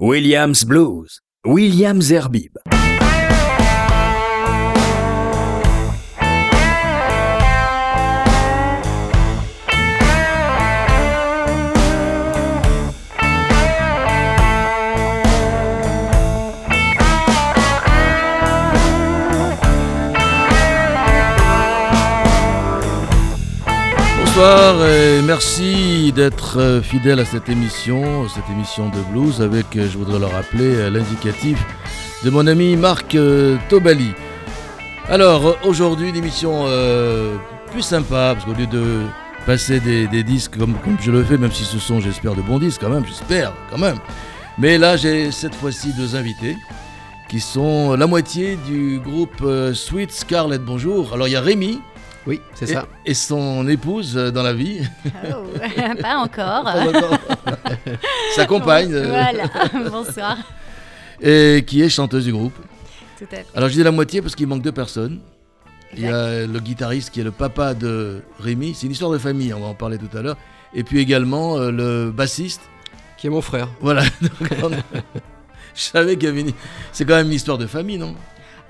Williams Blues, Williams Zerbib. Bonsoir et merci d'être euh, fidèle à cette émission, cette émission de blues avec, euh, je voudrais le rappeler, euh, l'indicatif de mon ami Marc Tobali. Alors aujourd'hui une émission plus sympa parce qu'au lieu de passer des, disques comme, comme, je le fais, même si ce sont j'espère de bons disques quand même, j'espère quand même. Mais là j'ai cette fois-ci deux invités qui sont la moitié du groupe Sweet Scarlet. Bonjour. Alors il y a Rémi. Oui, c'est ça. Et son épouse euh, dans la vie oh, Pas encore. Sa compagne. Euh. voilà, bonsoir. Et qui est chanteuse du groupe. Tout à fait. Alors je dis la moitié parce qu'il manque deux personnes. Il y a le guitariste qui est le papa de Rémi. C'est une histoire de famille, on va en parler tout à l'heure. Et puis également euh, le bassiste. Qui est mon frère. Voilà. je savais qu'il y avait une... C'est quand même une histoire de famille, non?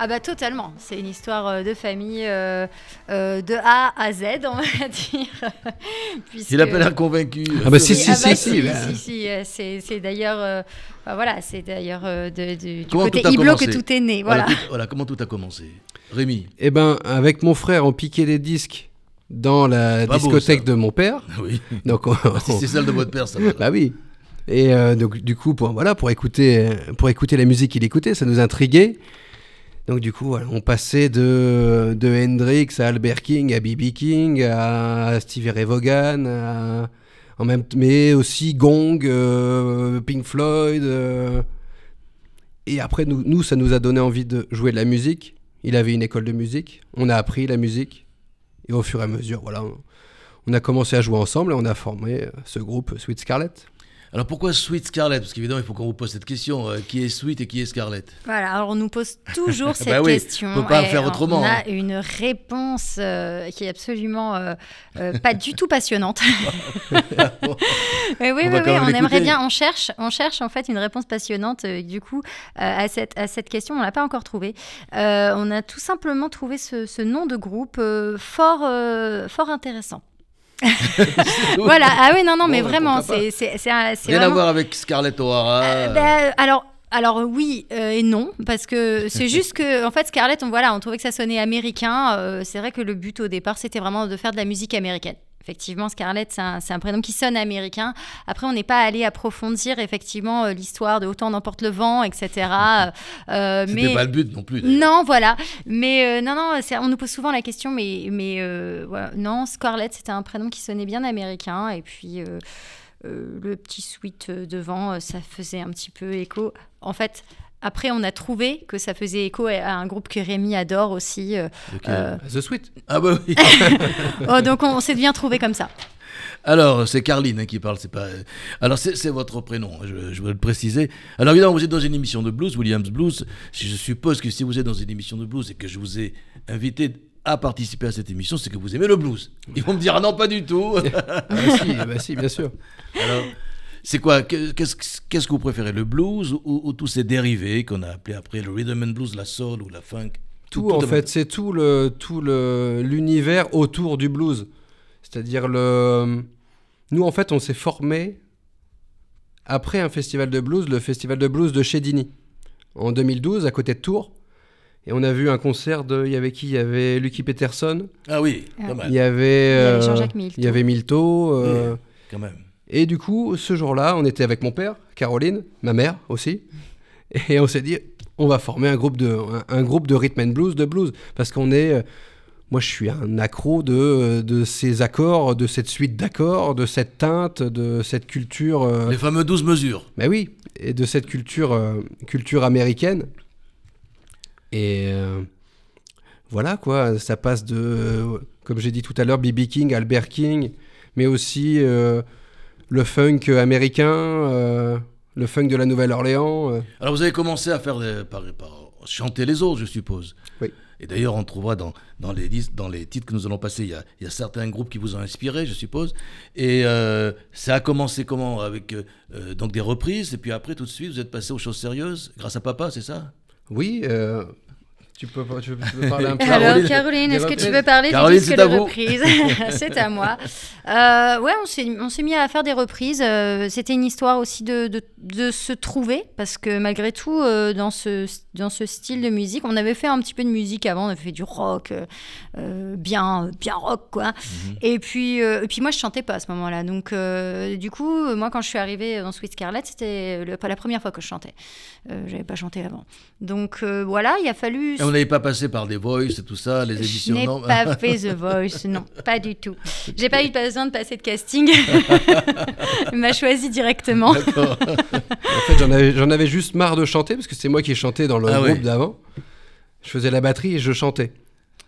Ah bah totalement, c'est une histoire euh, de famille euh, euh, de A à Z, on va dire. Il appelle un convaincu. Ah bah si, si, si, si, si, c'est d'ailleurs, voilà, c'est d'ailleurs du côté Iblo que tout est né. Voilà. Voilà, comment tout a commencé Rémi Eh ben, avec mon frère, on piquait des disques dans la discothèque de mon père. Oui. Donc, c'est celle de votre père, ça. bah oui. Et donc du coup, pour, voilà, pour écouter, pour écouter la musique qu'il écoutait, ça nous intriguait. Donc du coup, on passait de, Hendrix à Albert King, à B.B. King, à Stevie Ray Vaughan, en même, mais aussi Gong, euh, Pink Floyd. Euh. et après, nous, ça nous a donné envie de jouer de la musique. Il avait une école de musique, on a appris la musique. Et au fur et à mesure, voilà, on a commencé à jouer ensemble et on a formé ce groupe Sweet Scarlet. Alors pourquoi Sweet Scarlett? Parce qu'évidemment, il faut qu'on vous pose cette question. Euh, qui est Sweet et qui est Scarlett? Voilà, alors on nous pose toujours cette bah oui, question. On ne peut pas faire autrement. On a une réponse euh, qui est absolument euh, pas du tout passionnante. oui, oui, oui, on aimerait bien, on cherche, on cherche en fait une réponse passionnante. du coup, à, cette, à cette question, on ne l'a pas encore trouvée. on a tout simplement trouvé ce, ce nom de groupe fort, fort intéressant. voilà, ah oui, non, non, mais vraiment, c'est. Rien à voir avec Scarlett O'Hara. Euh, ben, alors. Alors oui euh, et non parce que c'est juste que en fait Scarlett on voilà on trouvait que ça sonnait américain euh, c'est vrai que le but au départ c'était vraiment de faire de la musique américaine effectivement, Scarlett, c'est un, prénom qui sonne américain. Après, on n'est pas allé approfondir effectivement euh, l'histoire de Autant d'emporte le vent, etc. Euh, euh mais pas le but non plus. Non, voilà. Mais euh, non, non, on nous pose souvent la question, mais, mais non, Scarlett, c'était un prénom qui sonnait bien américain. Et puis. le petit sweet devant, ça faisait un petit peu écho. En fait, après, on a trouvé que ça faisait écho à un groupe que Rémi adore aussi. Euh, euh, The Sweet. Ah bah oui. oh, donc on, s'est bien trouvé comme ça. Alors, c'est Carline hein, qui parle, c'est pas. Alors, c'est votre prénom, hein, je, je, veux le préciser. Alors, évidemment, vous êtes dans une émission de blues, Williams Blues. Je suppose que si vous êtes dans une émission de blues et que je vous ai invité à participer à cette émission, c'est que vous aimez le blues. Ils vont me dire, ah non, pas du tout. ah, bah si, bah si, bien sûr. Alors. C'est quoi Qu'est-ce que vous préférez Le blues ou, tous ces dérivés qu'on a appelés après le rhythm and blues, la soul ou la funk? Tout, en fait, c'est tout le tout l'univers autour du blues. C'est-à-dire le nous en fait, on s'est formé après un festival de blues, le festival de blues de Chedini en 2012 à côté de Tours. Et on a vu un concert de. Il y avait qui? Il y avait Lucky Peterson. Ah oui, quand même. Il y avait. Jean-Jacques Milto. Il y avait Milto. Euh, quand même. Et du coup, ce jour-là, on était avec mon père, Caroline, ma mère aussi, et on s'est dit, on va former un groupe de, un, groupe de rhythm and blues, de blues, parce qu'on est, euh, moi je suis un accro de, de ces accords, de cette suite d'accords, de cette teinte, de cette culture. Euh, Les fameux 12 mesures. Ben oui, et de cette culture, euh, culture américaine. Et voilà quoi, ça passe de, comme j'ai dit tout à l'heure, B.B. King, Albert King, mais aussi le funk américain, euh, le funk de la Nouvelle-Orléans. Euh. Alors vous avez commencé à faire des, par, chanter les autres, je suppose. Oui. Et d'ailleurs, on trouvera dans, dans, les, dis- dans les titres que nous allons passer, il y a, il y a certains groupes qui vous ont inspiré, je suppose. Et euh, ça a commencé comment Avec euh, donc des reprises, et puis après, tout de suite, vous êtes passé aux choses sérieuses, grâce à papa, c'est ça? Oui, euh, tu, peux, tu, peux, tu peux parler un peu Alors, Caroline, est-ce que tu reprises veux parler Caroline, du disque c'est à de vous. reprise C'est à moi. Euh, ouais, on s'est, on s'est mis à faire des reprises. Euh, c'était une histoire aussi de, de, de se trouver, parce que malgré tout, euh, dans, ce, dans ce style de musique, on avait fait un petit peu de musique avant, on avait fait du rock, euh, bien, bien rock, quoi. Et, puis, euh, et puis moi, je chantais pas à ce moment-là. Donc, euh, du coup, moi, quand je suis arrivée dans Sweet Scarlett, c'était pas la première fois que je chantais. Euh, j'avais pas chanté avant. Donc, euh, voilà, il a fallu... Et on n'avait pas passé par des voice et tout ça, les Je émissions n'ai non pas fait The Voice, non, pas du tout. J'ai pas eu besoin de passer de casting. Il m'a choisi directement. En fait, j'en avais, j'en avais juste marre de chanter parce que c'est moi qui chantais dans le Ah groupe d'avant. Je faisais la batterie et je chantais.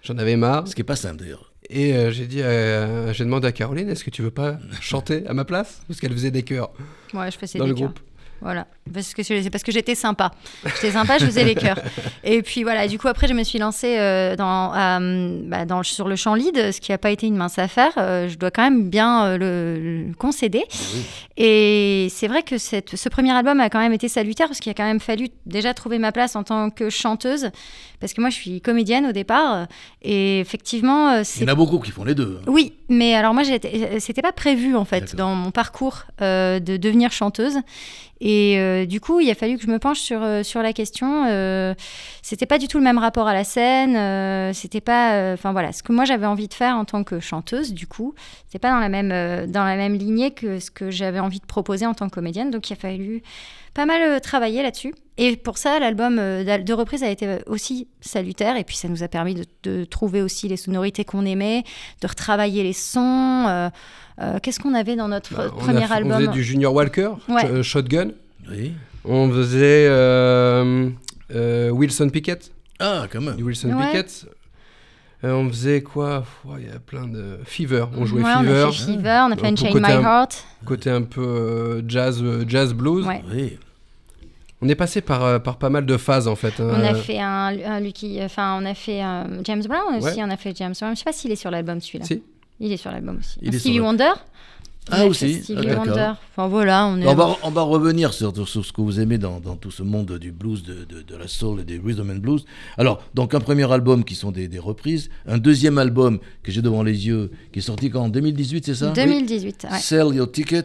J'en avais marre. Ce qui est pas simple d'ailleurs. Et euh, j'ai dit, euh, j'ai demandé à Caroline, est-ce que tu veux pas chanter à ma place? Parce qu'elle faisait des chœurs Ouais, je faisais dans des le chœurs. groupe. Voilà, parce que c'est parce que j'étais sympa. J'étais sympa, je faisais les chœurs. Et puis voilà, du coup après je me suis lancée euh, dans, euh, bah, dans, sur le chant lead, ce qui n'a pas été une mince affaire. Euh, je dois quand même bien euh, le, le concéder. Et c'est vrai que cette, ce premier album a quand même été salutaire parce qu'il a quand même fallu déjà trouver ma place en tant que chanteuse, parce que moi je suis comédienne au départ. Et effectivement, Il y en a beaucoup qui font les deux. hein. oui, mais alors moi, c'était pas prévu en fait dans mon parcours de devenir chanteuse. Et euh, du coup, il a fallu que je me penche sur, euh, sur la question. Euh, c'était pas du tout le même rapport à la scène. c'était pas. Enfin voilà, ce que moi j'avais envie de faire en tant que chanteuse, du coup, c'était pas dans la même dans la même lignée que ce que j'avais envie de proposer en tant que comédienne. Donc il a fallu pas mal euh, travailler là-dessus. Et pour ça, l'album euh, de reprise a été euh, aussi salutaire. Et puis ça nous a permis de, de trouver aussi les sonorités qu'on aimait, de retravailler les sons. euh, euh, Qu'est-ce qu'on avait dans notre Bah, on, a premier fait- on album faisait du Junior Walker, Ouais. euh, Shotgun. Oui. On faisait euh, euh, Wilson Pickett. Ah, quand même. Du Wilson Ouais. Pickett. Euh, on faisait quoi? Il y a plein de. Fever. On jouait Ouais, Fever. On a fait Fever, on a fait Unchain My un- Heart. Côté un peu euh, jazz, euh, jazz blues. Ouais. Oui. On est passé par, euh, par pas mal de phases en fait. hein. On a fait un, un Lucky, enfin on a fait James Brown aussi. Ouais. On a fait James Brown. Je sais pas s'il est sur l'album celui-là. Si. Il est sur l'album aussi. Il Un Stevie le- Wonder. Ah, aussi. Stevie Ah, d'accord. Wonder. Enfin voilà, on est. On va, on va revenir sur, sur ce que vous aimez dans, dans tout ce monde du blues, de, de- de la soul et des rhythm and blues. Alors, donc un premier album qui sont des, des reprises, un deuxième album que j'ai devant les yeux, qui est sorti quand? en 2018, c'est ça? 2018. ouais. Sell Your Ticket.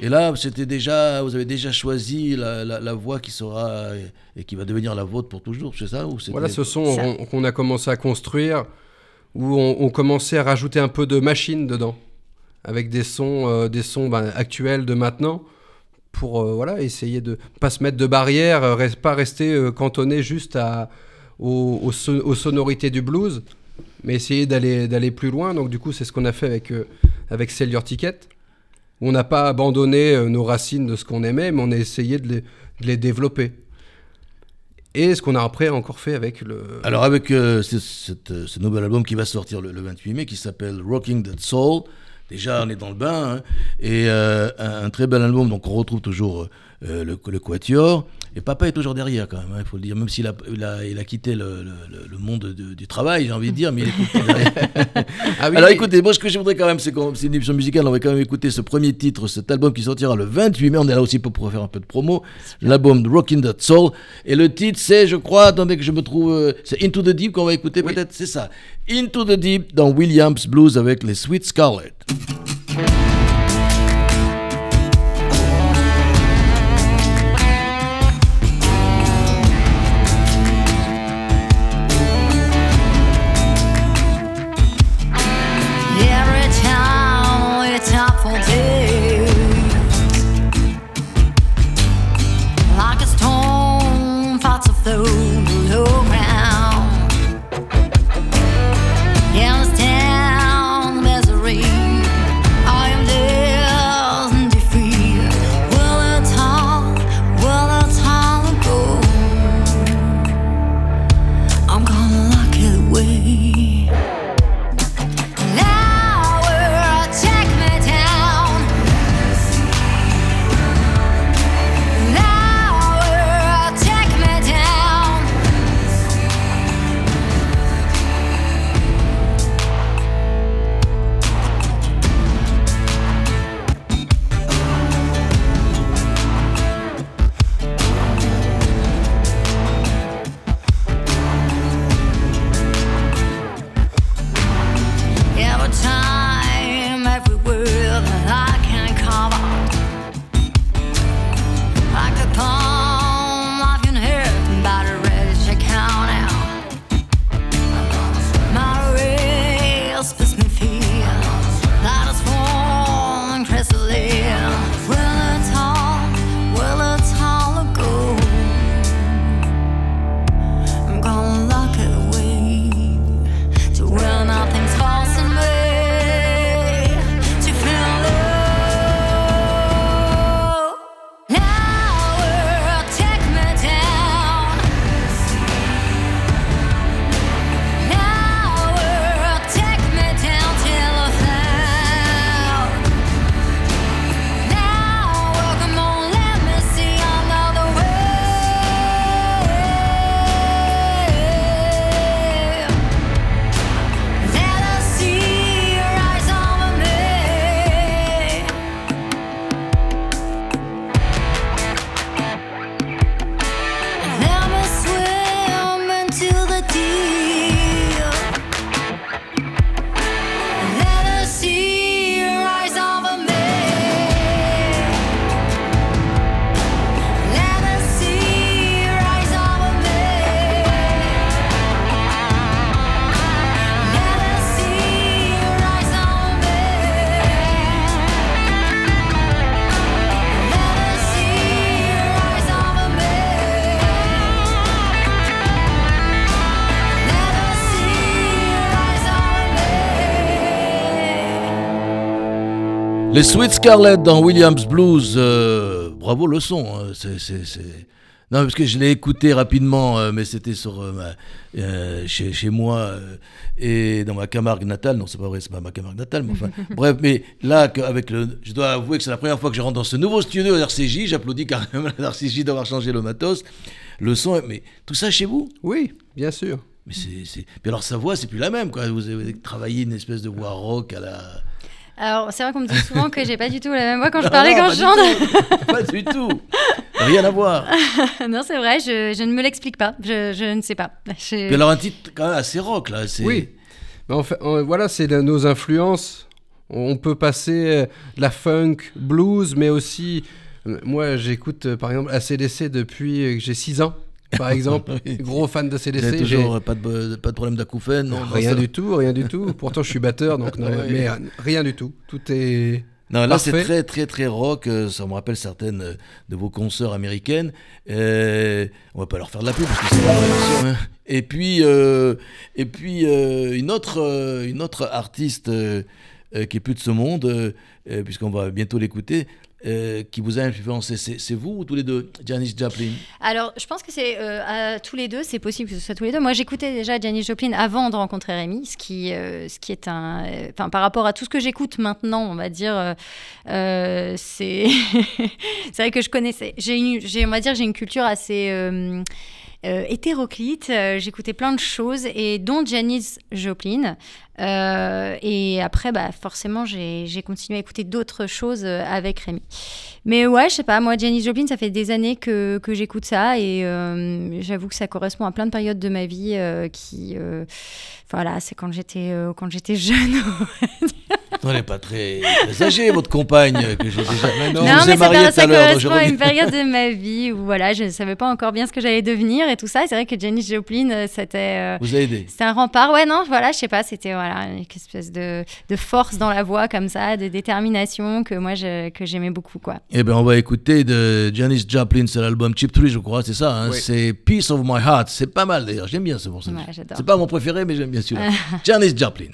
Et là, c'était déjà, vous avez déjà choisi la, la- la voix qui sera et qui va devenir la vôtre pour toujours, c'est ça? Ou Voilà ce son qu'on a commencé à construire, où on, on commençait à rajouter un peu de machine dedans, avec des sons, euh, des sons ben, actuels de maintenant, pour euh, voilà essayer de pas se mettre de barrière, euh, pas rester euh, cantonné juste à, aux, aux son- aux sonorités du blues, mais essayer d'aller plus loin. Donc du coup, c'est ce qu'on a fait avec avec Sell Your Ticket. On n'a pas abandonné nos racines de ce qu'on aimait, mais on a essayé de les, développer. Et ce qu'on a après encore fait avec le. Alors avec ce nouvel album qui va sortir le, le 28 mai, qui s'appelle Rocking That Soul, déjà on est dans le bain, hein, et euh, un, très bel album, donc on retrouve toujours euh, le, le Quatuor, et papa est toujours derrière quand même, hein, il faut le dire, même s'il a, il a, il a quitté le, le- le monde de- du travail, j'ai envie de dire, mais il est toujours derrière. Ah oui, Alors écoutez, moi ce que je voudrais quand même, c'est qu'on c'est une émission musicale, on va quand même écouter ce premier titre, cet album qui sortira le 28 mai, on est là aussi pour faire un peu de promo, l'album Rockin' That Soul, et le titre c'est, je crois, attendez que je me trouve, euh, c'est Into the Deep qu'on va écouter Oui. peut-être, c'est ça, Into the Deep dans Williams Blues avec les Sweet Scarlet. Les Sweet Scarlett dans Williams Blues, euh, bravo le son. hein, c'est- c'est- c'est- Non, parce que je l'ai écouté rapidement, euh, mais c'était sur euh, ma- euh, chez, chez moi euh, et dans ma Camargue natale. Non, c'est pas vrai, c'est pas ma Camargue natale, mais enfin, bref. Mais là, avec le, je dois avouer que c'est la première fois que je rentre dans ce nouveau studio RCJ. J'applaudis quand même à RCJ d'avoir changé le matos, le son. Mais tout ça chez vous? Oui, bien sûr. Mais c'est, c'est- Puis alors sa voix, c'est plus la même. Quoi. Vous avez travaillé une espèce de voix rock à la. Alors, c'est vrai qu'on me dit souvent que j'ai pas du tout la même voix quand je Non, parlais non, quand pas je chante. Pas du tout. Rien à voir. non, c'est vrai, je, je ne me l'explique pas. Je, je ne sais pas. Je- Puis alors un titre quand même assez rock là. C'est... Oui. Mais en fait, en- voilà, c'est de- nos influences. On peut passer euh, de la funk, blues, mais aussi. euh, Moi, j'écoute euh, par exemple ACDC depuis euh, que j'ai 6 ans, par exemple. Gros fan de toujours j'ai- euh, pas de, pas de problème d'acouphène non, non, Rien ça- du tout, rien du tout. Pourtant, je suis batteur, donc non, Ouais. mais rien du tout. Tout est. Non, là c'est très très très rock. euh, Ça me rappelle certaines euh, de vos consoeurs américaines. Euh, on va pas leur faire de la pub parce que c'est pas hein. Et puis euh, et puis euh, une autre une autre artiste qui est plus de ce monde, puisqu'on va bientôt l'écouter. Euh, qui vous a influencé, c'est vous ou tous les deux Janis Joplin? Alors, je pense que c'est euh, tous les deux, c'est possible que ce soit tous les deux. Moi, j'écoutais déjà Janis Joplin avant de rencontrer Rémi, ce qui, euh, ce qui est un. euh, Enfin, par rapport à tout ce que j'écoute maintenant, on va dire, c'est. c'est vrai que je connaissais. J'ai, on va dire, j'ai une culture assez. hétéroclite, j'écoutais plein de choses et dont Janis Joplin. Euh, et après, bah, forcément, j'ai continué à écouter d'autres choses euh, avec Rémi. Mais ouais, je sais pas, moi, Janis Joplin, ça fait des années que, que j'écoute ça et euh, j'avoue que ça correspond à plein de périodes de ma vie euh, qui. voilà, c'est quand j'étais j'étais jeune. On n'est pas très, très âgé, votre compagne, que j'ai déjà. Je non, vous ai mais ça, marié par- tout à ça correspond à une période de ma vie où voilà, je ne savais pas encore bien ce que j'allais devenir et tout ça. C'est vrai que Janis Joplin, c'était. Vous a aidé. C'était un rempart, ouais, non, voilà, je sais pas, c'était voilà, une espèce de, de force dans la voix comme ça, de détermination que moi je- que j'aimais beaucoup, quoi. Eh bien, on va écouter de Janis Joplin, c'est l'album Chip Tree, je crois, c'est ça. hein Oui. C'est Peace of My Heart. C'est pas mal d'ailleurs, j'aime bien ce morceau. Ouais, j'adore. c'est pas mon préféré, mais j'aime bien celui-là. Janis Joplin.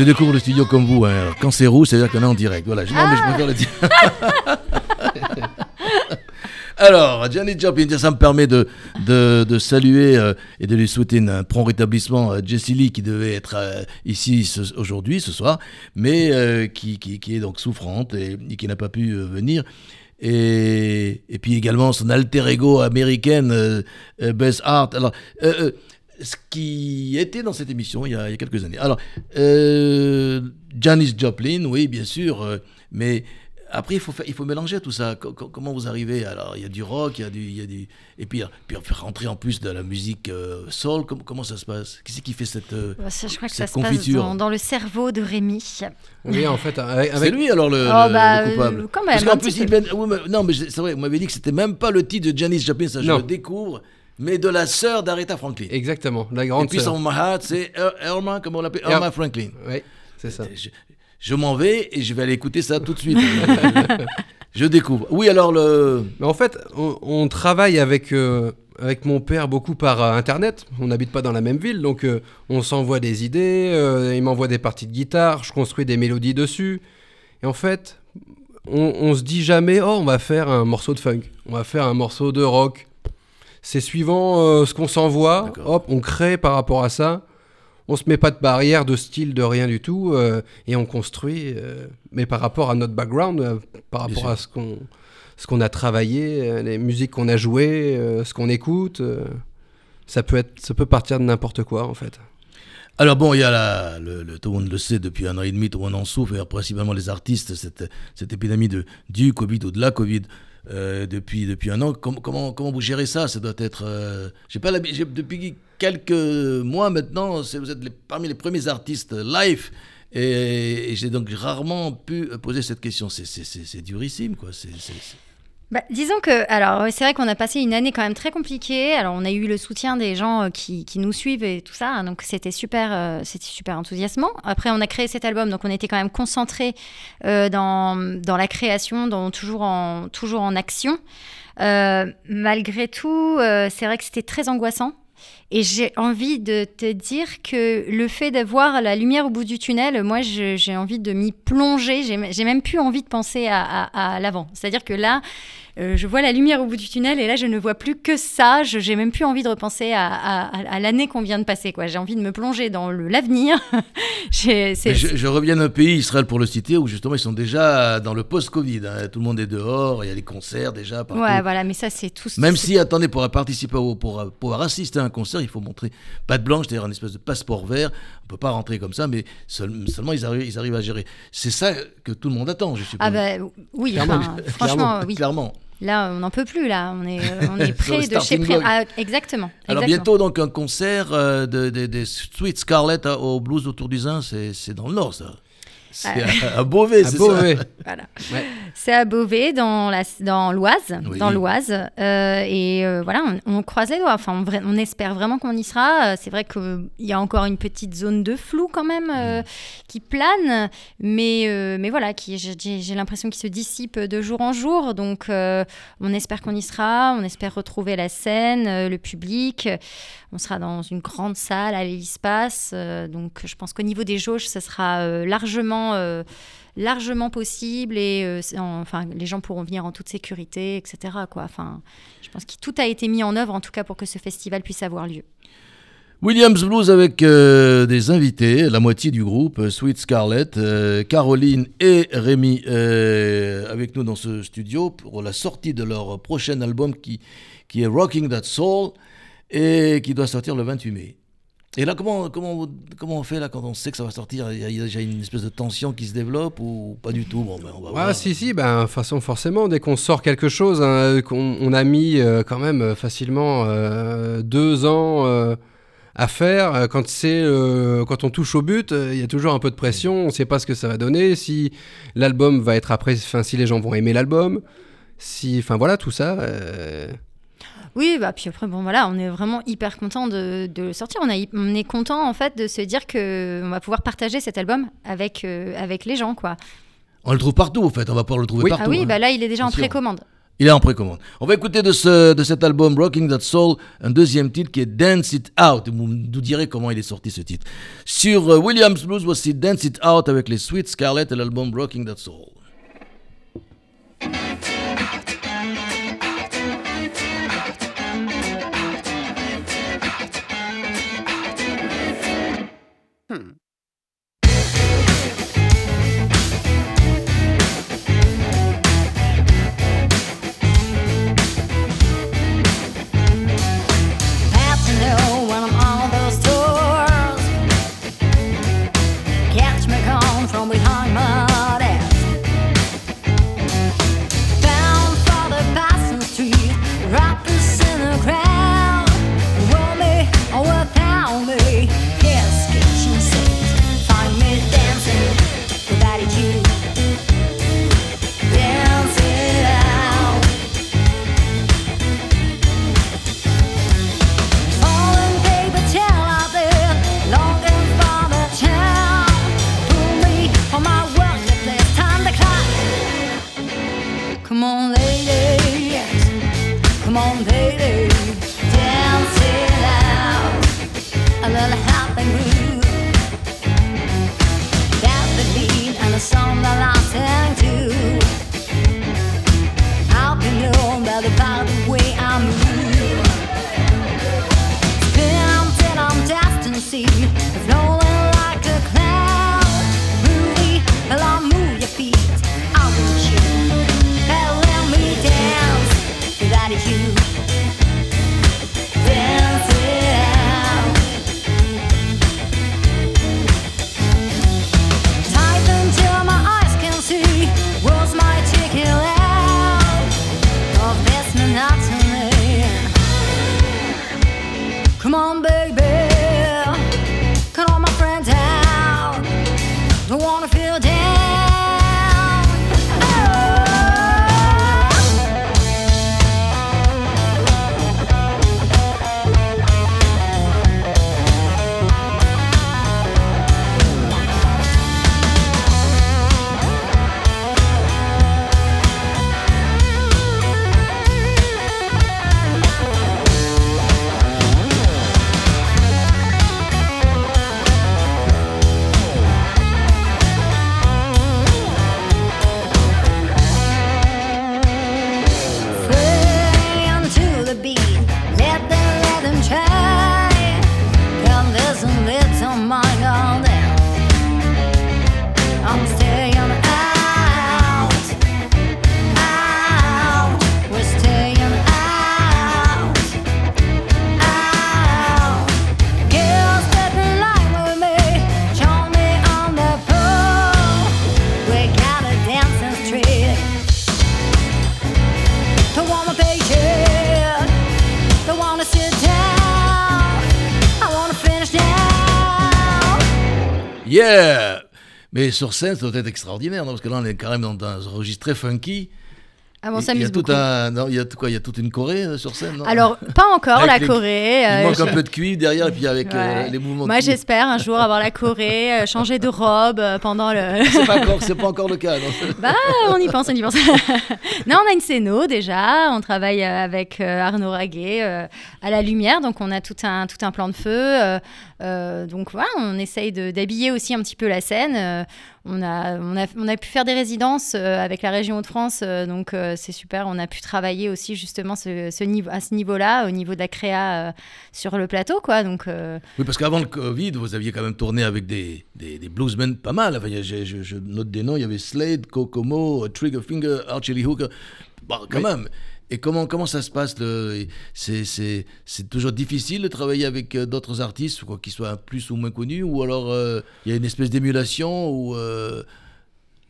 Je découvre le studio comme vous. hein. Quand c'est rouge, c'est-à-dire qu'on est en direct. Voilà, je, non, mais je préfère le dire. Alors, Janis Joplin, ça me permet de, de, de saluer euh, et de lui souhaiter un prompt rétablissement à Jessie Lee qui devait être euh, ici aujourd'hui, ce soir, mais euh, qui, qui, qui est donc souffrante et, et qui n'a pas pu euh, venir. Et, et puis également son alter ego américaine, euh, euh, Bess Hart. Alors, euh, euh, ce qui était dans cette émission il y a, il y a quelques années. Alors, euh, Janis Joplin, oui, bien sûr, euh, mais après, il faut, faire- il faut mélanger tout ça. Co- co- comment vous arrivez? Alors, il y a du rock, il y a du. il y a du et puis, puis on fait rentrer en plus de la musique euh, soul. Com- comment ça se passe? Qui c'est qui fait cette. euh, Bah, ça, je crois que ça se passe confiture? dans, dans le cerveau de Rémi. Oui, en fait, avec, C'est avec- lui alors le, Oh, le- bah, le coupable. quand Parce même, qu'en un plus, petit il peu. oui, mais- non, mais c'est vrai, vous m'avez dit que c'était même pas le titre de Janis Joplin, ça je Non. le découvre, mais de la sœur d'Aretha Franklin. exactement, la Et grande puis sœur. son heart, c'est Er- Irma, comment on l'appelle Er- Irma Franklin. Oui, c'est ça. Je, je m'en vais et je vais aller écouter ça tout de suite. je découvre. Oui, alors le. Mais en fait, on, on travaille avec, euh, avec mon père beaucoup par euh, Internet. On n'habite pas dans la même ville, donc euh, on s'envoie des idées, euh, il m'envoie des parties de guitare, je construis des mélodies dessus. Et en fait, on, on se dit jamais, oh, on va faire un morceau de funk, on va faire un morceau de rock. C'est suivant euh, ce qu'on s'envoie, hop, on crée par rapport à ça. On se met pas de barrière, de style, de rien du tout, euh, et on construit, euh, mais par rapport à notre background, par Bien rapport sûr. à ce qu'on ce qu'on a travaillé, les musiques qu'on a jouées, ce qu'on écoute, ça peut être, ça peut partir de n'importe quoi en fait. Alors bon, il y a la, le, le- tout le monde le sait depuis un an et demi, tout le monde en souffre, et principalement les artistes, cette, cette épidémie de, du Covid ou de la Covid euh, depuis, depuis un an. Com- comment, comment vous gérez ça? Ça doit être... euh, pas depuis quelques mois maintenant, vous êtes parmi les premiers artistes live, et, j'ai donc rarement pu poser cette question. C'est- durissime, quoi. Bah, disons que, alors c'est vrai qu'on a passé une année quand même très compliquée. Alors on a eu le soutien des gens euh, qui, qui nous suivent et tout ça, hein, donc c'était super, euh, c'était super enthousiasmant. Après on a créé cet album, donc on était quand même concentré dans, dans la création, dans, toujours en toujours en action. Euh, malgré tout, euh, c'est vrai que c'était très angoissant. Et j'ai envie de te dire que le fait d'avoir la lumière au bout du tunnel, moi, j'ai envie de m'y plonger. J'ai même plus envie de penser à- à l'avant. C'est-à-dire que là, euh, je vois la lumière au bout du tunnel et là, je ne vois plus que ça. Je J'ai même plus envie de repenser à, à- à- à l'année qu'on vient de passer. quoi. J'ai envie de me plonger dans l'avenir. Je, je reviens d'un pays, Israël pour le citer, où justement ils sont déjà dans le post-Covid. hein. Tout le monde est dehors, il y a les concerts déjà partout. Ouais, voilà, mais ça, c'est tout. Même si, attendez, pour participer au, pour pouvoir assister à un concert, il faut montrer patte blanche, c'est-à-dire un espèce de passeport vert. On peut pas rentrer comme ça, mais seul- seulement ils arrivent, ils arrivent à gérer. C'est ça que tout le monde attend, je suppose. Ah bah oui, Clairement. enfin, franchement, oui. Clairement. Là, on n'en peut plus. Là, on est, euh, on est près de chez près. Ah, exactement. Alors exactement. bientôt donc un concert euh, de, de- des Sweet Scarlett à- au Blues autour du Zin, c'est c'est dans le nord ça. C'est à, à Beauvais, c'est Beauvais. ça. Voilà. Ouais. C'est à Beauvais, dans la, dans l'Oise, Oui. dans l'Oise, Euh, et euh, voilà, on, on croise les doigts. Enfin, on, espère vraiment qu'on y sera. Euh, C'est vrai qu'il y a encore une petite zone de flou quand même Mm. euh, qui plane, mais mais voilà, qui j'ai- l'impression qu'il se dissipe de jour en jour. Donc, on espère qu'on y sera. On espère retrouver la scène, le public. On sera dans une grande salle à euh, donc, je pense qu'au niveau des jauges, ce sera euh, largement euh, largement possible et euh, enfin les gens pourront venir en toute sécurité etc quoi enfin je pense que tout a été mis en œuvre en tout cas pour que ce festival puisse avoir lieu Williams Blues avec euh, des invités, la moitié du groupe, Sweet Scarlett, Caroline et Rémi avec nous dans ce studio pour la sortie de leur prochain album qui, qui est Rocking That Soul et qui doit sortir le 28 mai. Et là, comment, comment, comment on fait là quand on sait que ça va sortir? Il y, a, il y a déjà une espèce de tension qui se développe ou pas du tout? Bon, ben, on va Ah voir. si si, ben façon forcément dès qu'on sort quelque chose, hein, qu'on on a mis euh, quand même euh, facilement euh, deux ans euh, à faire. euh, Quand c'est euh, quand on touche au but, euh, il y a toujours un peu de pression. On ne sait pas ce que ça va donner, si l'album va être après, enfin si les gens vont aimer l'album, si, enfin voilà tout ça. Oui bah puis après bon voilà on est vraiment hyper content de, de le sortir on, a, hy- on est content en fait de se dire que on va pouvoir partager cet album avec euh, avec les gens quoi On le trouve partout, en fait. On va pouvoir le trouver Oui. partout. ah oui hein. bah là il est déjà en précommande Il est en précommande. On va écouter de, ce, de cet album Rocking That Soul un deuxième titre qui est Dance It Out. Vous nous direz comment il est sorti ce titre. Sur euh, Williams Blues, voici Dance It Out avec les Sweet Scarlet et l'album Rocking That Soul. Sur scène, ça doit être extraordinaire, non? Parce que là, on est quand même dans un registre très funky. Ah bon, on il y a s'amuse beaucoup. un, non, il y a quoi Il y a toute une choré euh, sur scène, non? Alors, pas encore Avec la les- Corée. Il euh, manque un peu de cuivre derrière, et puis avec euh, les mouvements. Moi, de j'espère un jour avoir la Corée, changer de robe pendant le. C'est pas encore, c'est pas encore le cas. Non Bah, on y pense, on y pense. non, on a une scéno déjà. On travaille avec Arnaud Raguet à la lumière, donc on a tout un tout un plan de feu. donc voilà, on essaye de- d'habiller aussi un petit peu la scène. on a, on, a, on a pu faire des résidences avec la région Hauts-de-France, euh, donc euh, c'est super. On a pu travailler aussi justement ce, ce niveau, à ce niveau-là, au niveau de la créa euh, sur le plateau, quoi. Donc euh, Oui, parce qu'avant le Covid, vous aviez quand même tourné avec des, des, des bluesmen pas mal. Enfin, il y a- je, je- je note des noms, il y avait Slade, Kokomo, Triggerfinger, Archie Lee Hooker. Bon, quand même. Et comment, comment ça se passe le- C'est c'est- c'est toujours difficile de travailler avec d'autres artistes, quoi qu'ils soient plus ou moins connus, ou alors euh, il y a une espèce d'émulation, ou euh,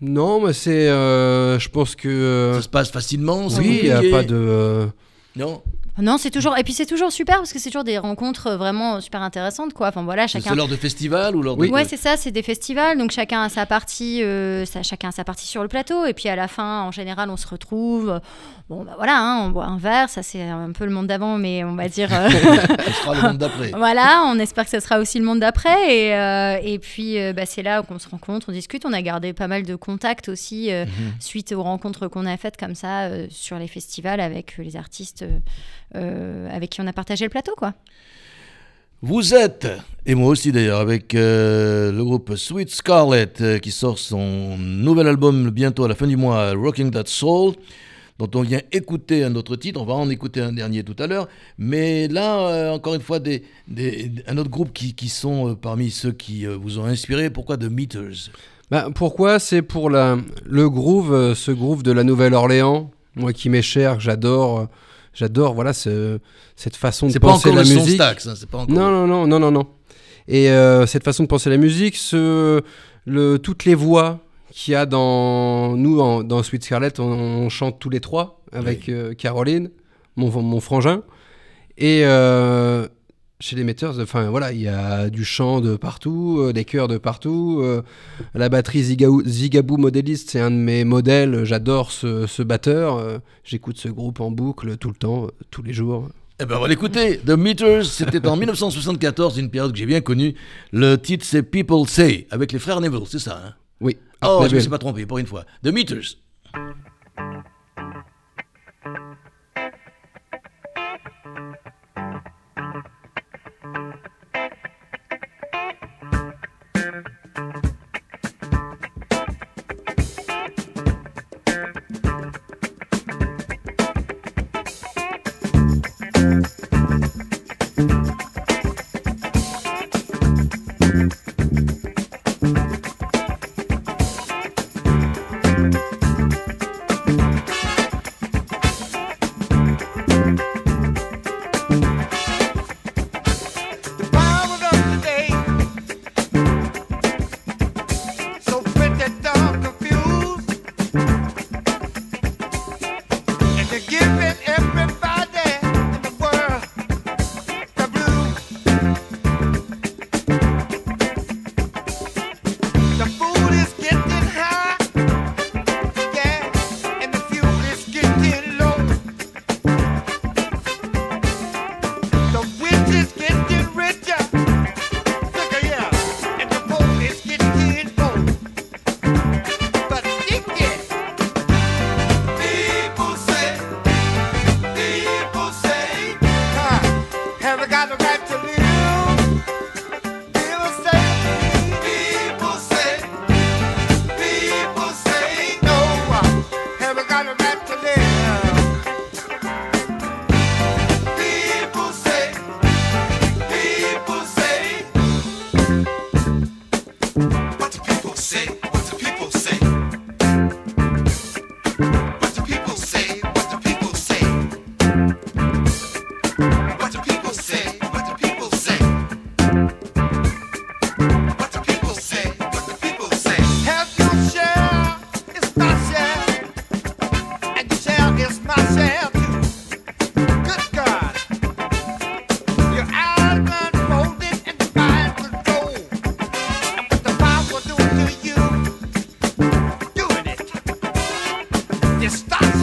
Non, mais c'est. euh, je pense que. euh, ça se passe facilement oui, il n'y a pas de. euh, Non Non, c'est toujours et puis c'est toujours super parce que c'est toujours des rencontres vraiment super intéressantes quoi. Enfin voilà, C'est chacun. lors de festivals ou lors de... Oui. Ouais, c'est ça, c'est des festivals, donc chacun a sa partie, euh, ça, chacun a sa partie sur le plateau, et puis à la fin, en général, on se retrouve. Bon, bah voilà, hein, on boit un verre, ça c'est un peu le monde d'avant, mais on va dire. euh, Ce sera le monde d'après. Voilà, on espère que ce sera aussi le monde d'après. Et, euh, et puis, euh, bah, c'est là qu'on se rencontre, on discute. On a gardé pas mal de contacts aussi euh, Mhm. suite aux rencontres qu'on a faites comme ça euh, sur les festivals avec les artistes euh, euh, avec qui on a partagé le plateau. quoi. Vous êtes, et moi aussi d'ailleurs, avec euh, le groupe Sweet Scarlet euh, qui sort son nouvel album bientôt à la fin du mois, Rocking That Soul, dont on vient écouter un autre titre. On va en écouter un dernier tout à l'heure. Mais là, euh, encore une fois, des, des- un autre groupe qui, qui sont euh, parmi ceux qui euh, vous ont inspiré. Pourquoi The Meters? Bah, pourquoi? C'est pour la, le groove, ce groove de la Nouvelle-Orléans, moi qui m'est cher, j'adore, j'adore, voilà, ce- cette façon de C'est pas penser encore la le son musique. Stax, hein, c'est pas encore. Non, non, non, non, non, non. Et cette façon de penser la musique, ce, le, toutes les voix qu'il y a dans nous, en- dans Sweet Scarlet, on, on chante tous les trois avec euh, Caroline, mon, mon frangin. Et euh, chez les Metters, enfin voilà, il y a du chant de partout, euh, des chœurs de partout. la batterie Zigaou- Zigaboo Modéliste, c'est un de mes modèles. J'adore ce, ce batteur. J'écoute ce groupe en boucle tout le temps, tous les jours. Eh ben, on va l'écouter. The Meters, c'était en 1974, une période que j'ai bien connue. Le titre, c'est People Say, avec les frères Neville, c'est ça, hein? Oh, je me Neville. suis pas trompé, pour une fois. The Meters.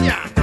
下。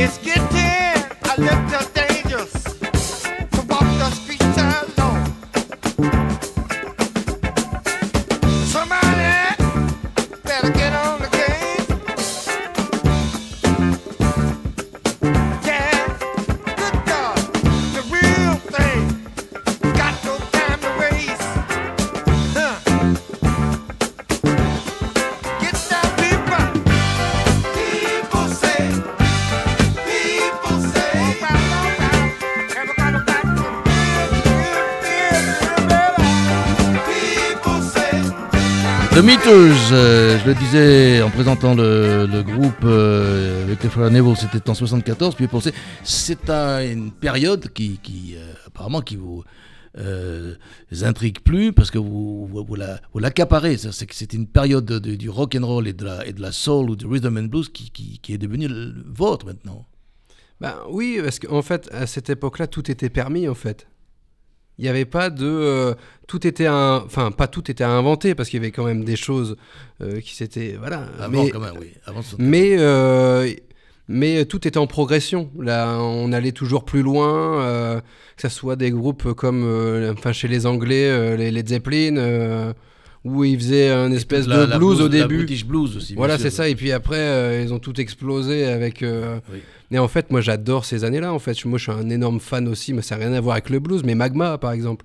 It's getting I a little je le disais en présentant le, groupe euh, avec les frères Neville, c'était en 74, puis pensez, c'est un- une période qui, euh, apparemment qui vous euh, intrigue plus parce que vous, vous, vous la- l'accaparez. Ça, C'est que c'est une période de- de- du rock and roll et de la, et de la soul ou du rhythm and blues qui, qui, est devenue vôtre maintenant. Ben oui, parce qu'en fait, à cette époque-là, tout était permis, en fait. Il n'y avait pas de... euh, tout était... un- Enfin, pas tout était à inventer, parce qu'il y avait quand même des choses euh, qui s'étaient... Voilà. Avant mais, quand même, oui. Avant mais, euh, mais tout était en progression. Là, on allait toujours plus loin, que ce soit des groupes comme... enfin, chez les Anglais, les Led Zeppelin, où ils faisaient un espèce La- de la blues, au la début. British blues aussi. Voilà, c'est ça. Et puis après, euh, ils ont tout explosé avec. euh, Oui. Et en fait, moi, j'adore ces années-là. En fait, moi, je suis un énorme fan aussi, mais ça n'a rien à voir avec le blues. Mais Magma, par exemple.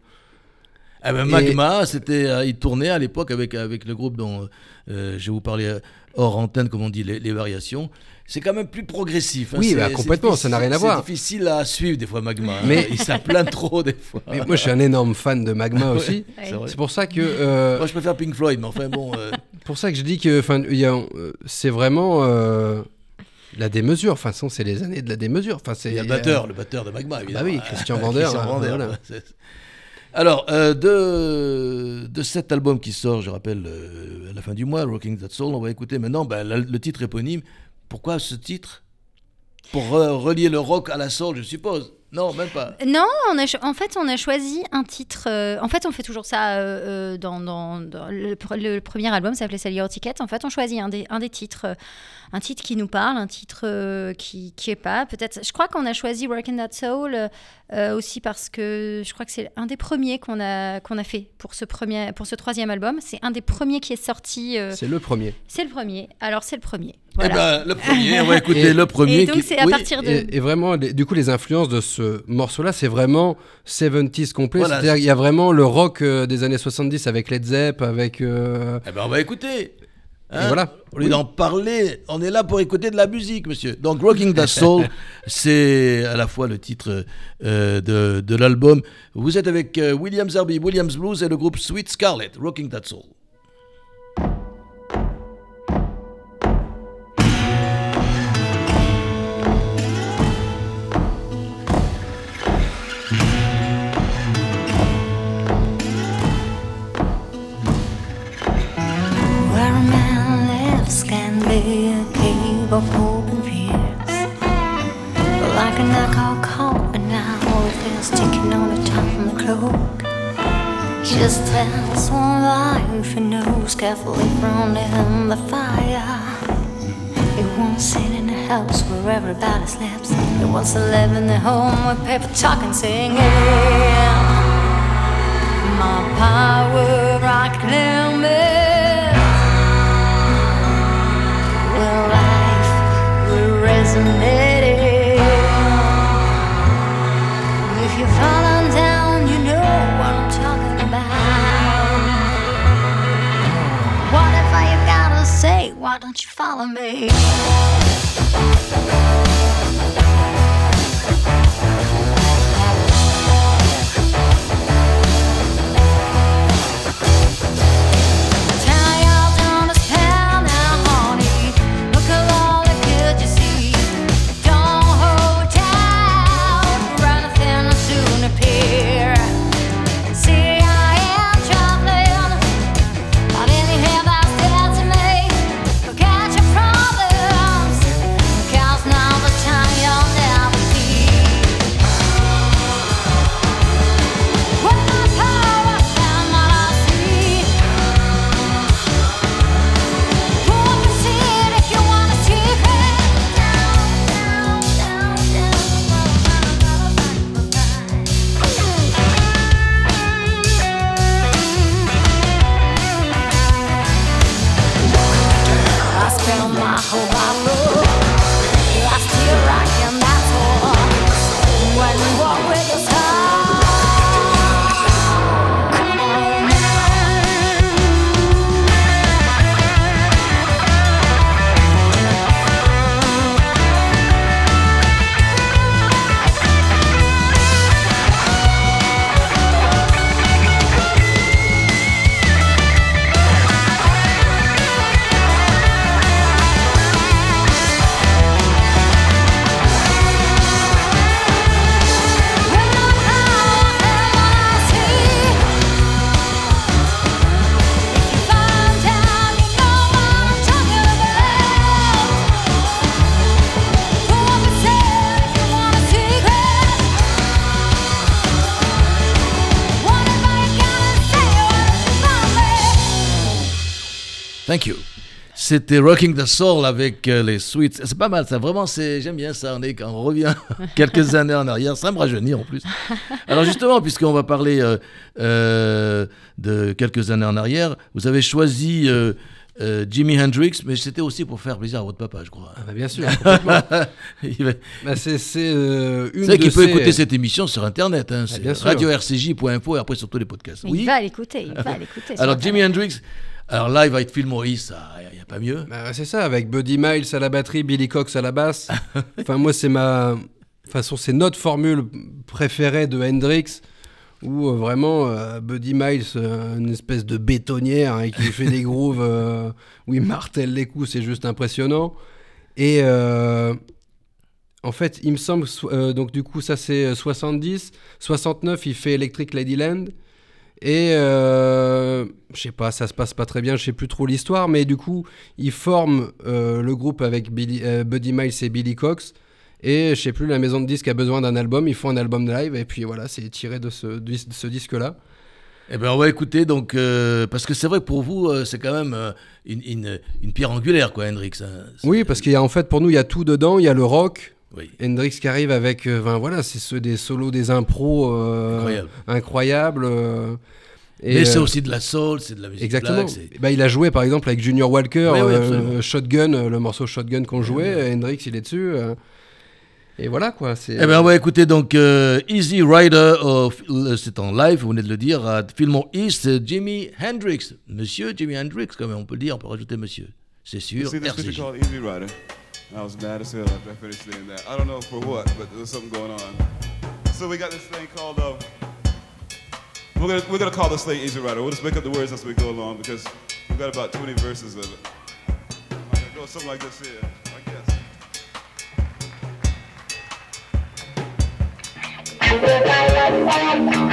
Ah ben, Et- Magma, c'était, euh, il tournait à l'époque avec, avec le groupe dont euh, je vais vous parler euh, hors antenne, comme on dit, les, les variations. C'est quand même plus progressif. hein. Oui, bah, complètement, ça n'a rien à voir. C'est difficile à suivre des fois, Magma. hein. Mais- Il s'aplaint trop des fois. Mais moi, je suis un énorme fan de Magma aussi. C'est pour ça que. euh, Moi, je préfère Pink Floyd, mais enfin bon. pour ça que je dis que. Enfin, c'est vraiment. la démesure. Enfin, c'est les années de la démesure. Enfin, c'est. le batteur, le batteur de Magma, évidemment. Bah oui, Christian Vander, Christian hein, Vander, voilà. Alors, euh, de, de cet album qui sort, je rappelle, euh, à la fin du mois, Rocking That Soul, on va écouter maintenant ben, le titre éponyme. Pourquoi ce titre? Pour re- relier le rock à la soul, je suppose? Non, même pas. Non, en fait, on a choisi un titre. euh, en fait, on fait toujours ça dans, le, pr- le premier album, ça s'appelait Sell Your Ticket. En fait, on choisit un des, un des titres, un titre qui nous parle, un titre euh, qui, qui est pas. Peut-être. Je crois qu'on a choisi Working That Soul euh, euh, aussi parce que je crois que c'est un des premiers qu'on a qu'on a fait pour ce premier, pour ce troisième album. C'est un des premiers qui est sorti. euh, C'est le premier. c'est le premier. Alors c'est le premier. Eh ben, le premier, on va écouter Et- le premier. Et donc qui- c'est à oui, partir de. Et, et vraiment, les- du coup, les influences de ce morceau-là, c'est vraiment 70s complet. Voilà. C'est-à-dire qu'il y a vraiment le rock euh, des années 70 avec Led Zepp, avec. euh, Eh ben, on va écouter. Hein voilà. Au lieu d'en parler, on est là pour écouter de la musique, monsieur. Donc, Rocking That Soul, c'est à la fois le titre euh, de, de l'album. Vous êtes avec euh, William Zerby, Williams Blues et le groupe Sweet Scarlet, Rocking That Soul. Carefully from in the fire. It wants sit in a house where everybody sleeps. It wants to live in the home where people talk and sing. My power rock limit. Where life will resonate. Me? C'était Rocking the Soul avec euh, les Sweets. C'est pas mal, ça. Vraiment, c'est j'aime bien ça. On, est, on revient quelques années en arrière. Ça me rajeunit en plus. Alors justement, puisqu'on va parler euh, euh, de quelques années en arrière, vous avez choisi euh, euh, Jimi Hendrix, mais c'était aussi pour faire plaisir à votre papa, je crois. Ah bah bien sûr. Bah, c'est c'est, euh, une de qu'il peut ces- écouter cette émission sur Internet. Hein, c'est radio-rcj.info et après sur tous les podcasts. Mais Oui. Il va l'écouter, il va l'écouter. sur Alors. Jimi Hendrix, alors live avec Phil Morris, il n'y a pas mieux. Bah, c'est ça, avec Buddy Miles à la batterie, Billy Cox à la basse. enfin, moi, c'est ma. De toute façon, c'est notre formule préférée de Hendrix, où euh, vraiment euh, Buddy Miles, euh, une espèce de bétonnière, et qui fait des grooves où il martèle les coups, c'est juste impressionnant. Et en fait, il me semble, donc du coup, ça c'est euh, 70. 69, il fait Electric Ladyland. Et je sais pas, ça se passe pas très bien, je sais plus trop l'histoire, mais du coup, ils forment euh, le groupe avec Billy, Buddy Miles et Billy Cox. Et je sais plus, la maison de disques a besoin d'un album, ils font un album live, et puis voilà, c'est tiré de ce, dis- de ce disque-là. Eh ben on va écouter donc euh, parce que c'est vrai que pour vous euh, c'est quand même euh, une, une- une pierre angulaire quoi Hendrix. hein. Oui, parce qu'il y a en fait, pour nous, il y a tout dedans, il y a le rock. Oui. Hendrix qui arrive avec, ben voilà, c'est ceux des solos, des impros Incroyable. incroyables, euh, et, Mais c'est aussi de la soul, c'est de la musique Exactement. black, Bah, il a joué par exemple avec Junior Walker, Oui, oui, absolument. Shotgun, le morceau Shotgun qu'on jouait. Hendrix, il est dessus. Et voilà quoi. C'est, Eh ben on va écouter donc euh, Easy Rider, euh, c'est en live, vous venez de le dire, à Fillmore East, Jimi Hendrix. Monsieur Jimi Hendrix, quand même, on peut le dire, on peut rajouter monsieur. C'est sûr, See, this picture RCJ. called Easy Rider. I was mad as hell after I finished saying that. I don't know for what, but there was something going on. So we got this thing called, uh, we're gonna, we're gonna call this thing Easy Rider. We'll just make up the words as we go along because we've got about 20 verses of it. I'm gonna go something like this here, Easy, easy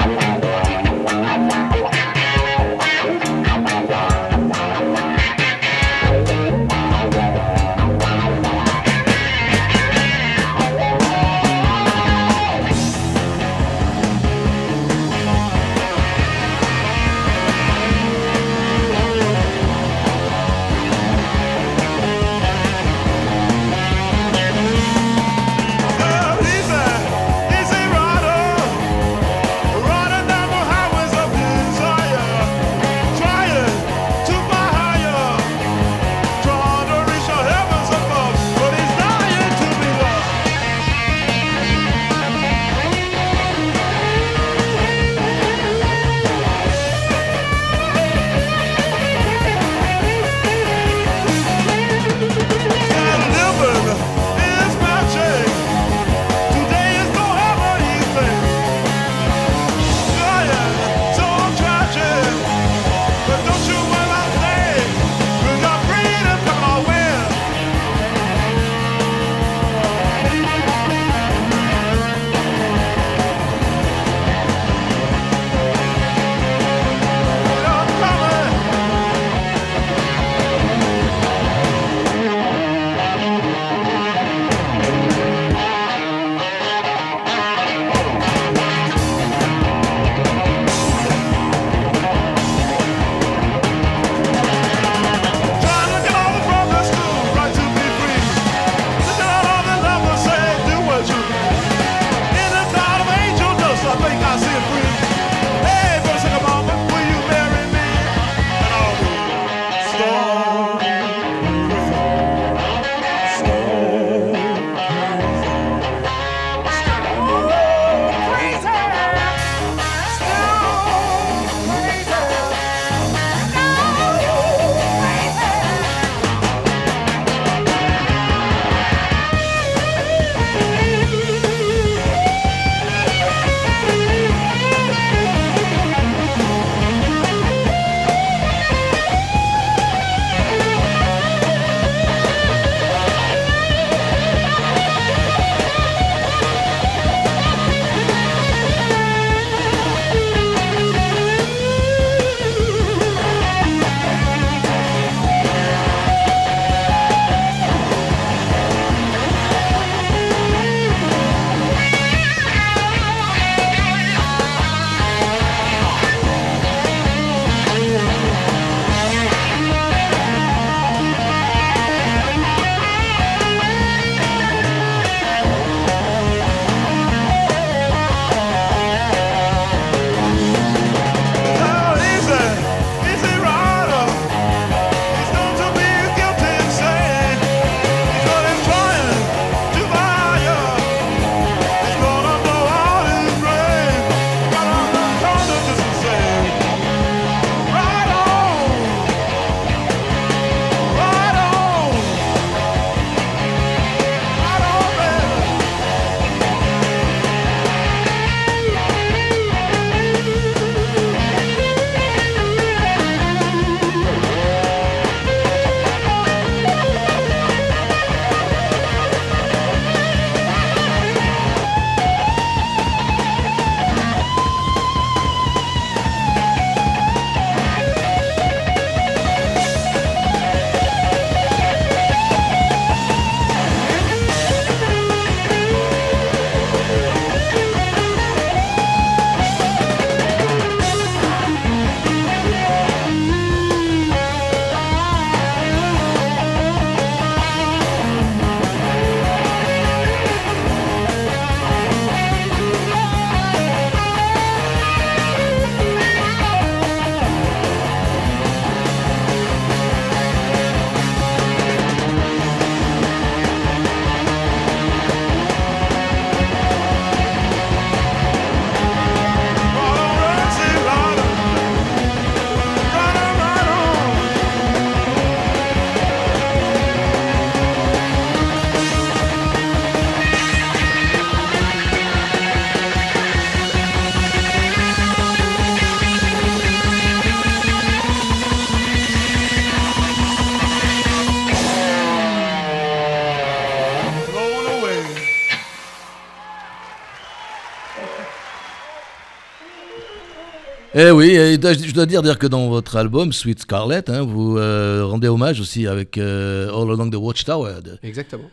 Eh oui, et je dois dire, dire que dans votre album Sweet Scarlet, hein, vous euh, rendez hommage aussi avec euh, All Along the Watchtower. de- Exactement.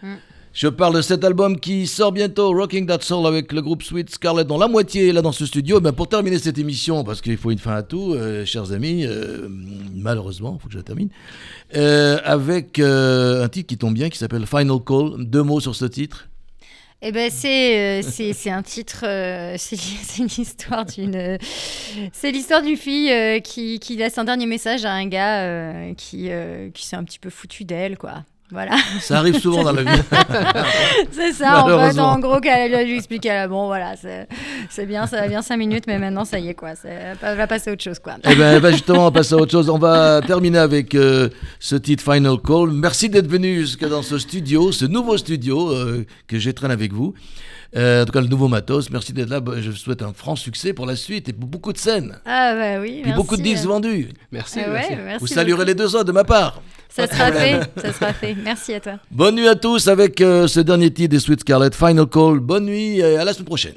Je parle de cet album qui sort bientôt, Rocking That Soul, avec le groupe Sweet Scarlet, dont la moitié est là dans ce studio. Ben, pour terminer cette émission, parce qu'il faut une fin à tout, euh, chers amis, euh, malheureusement, il faut que je la termine, euh, avec euh, un titre qui tombe bien, qui s'appelle Final Call. Deux mots sur ce titre. Eh ben c'est euh, c'est c'est un titre, euh, c'est l'histoire d'une euh, c'est l'histoire d'une fille euh, qui, qui laisse un dernier message à un gars qui qui s'est un petit peu foutu d'elle quoi. Voilà, Ça arrive souvent dans la vie. c'est ça. En fait, en gros, qu'elle lui a- bon voilà, c'est bien, ça va bien cinq minutes, mais maintenant ça y est quoi, elle va passer à autre chose quoi. Eh ben, ben, justement, on va passer à autre chose. On va terminer avec euh, ce titre Final Call. Merci d'être venu jusque dans ce studio, ce nouveau studio euh, que j'étraîne avec vous. Euh, en tout cas, le nouveau matos. Merci d'être là. Je vous souhaite un franc succès pour la suite et pour beaucoup de scènes. Ah bah oui, Puis beaucoup de disques vendus. Merci. Ah merci. ouais, merci vous saluerez beaucoup. les deux autres de ma part. Ça sera fait, ça sera fait. Merci à toi. Bonne nuit à tous avec euh, ce dernier titre des Sweet Scarlet, Final Call. Bonne nuit et à la semaine prochaine.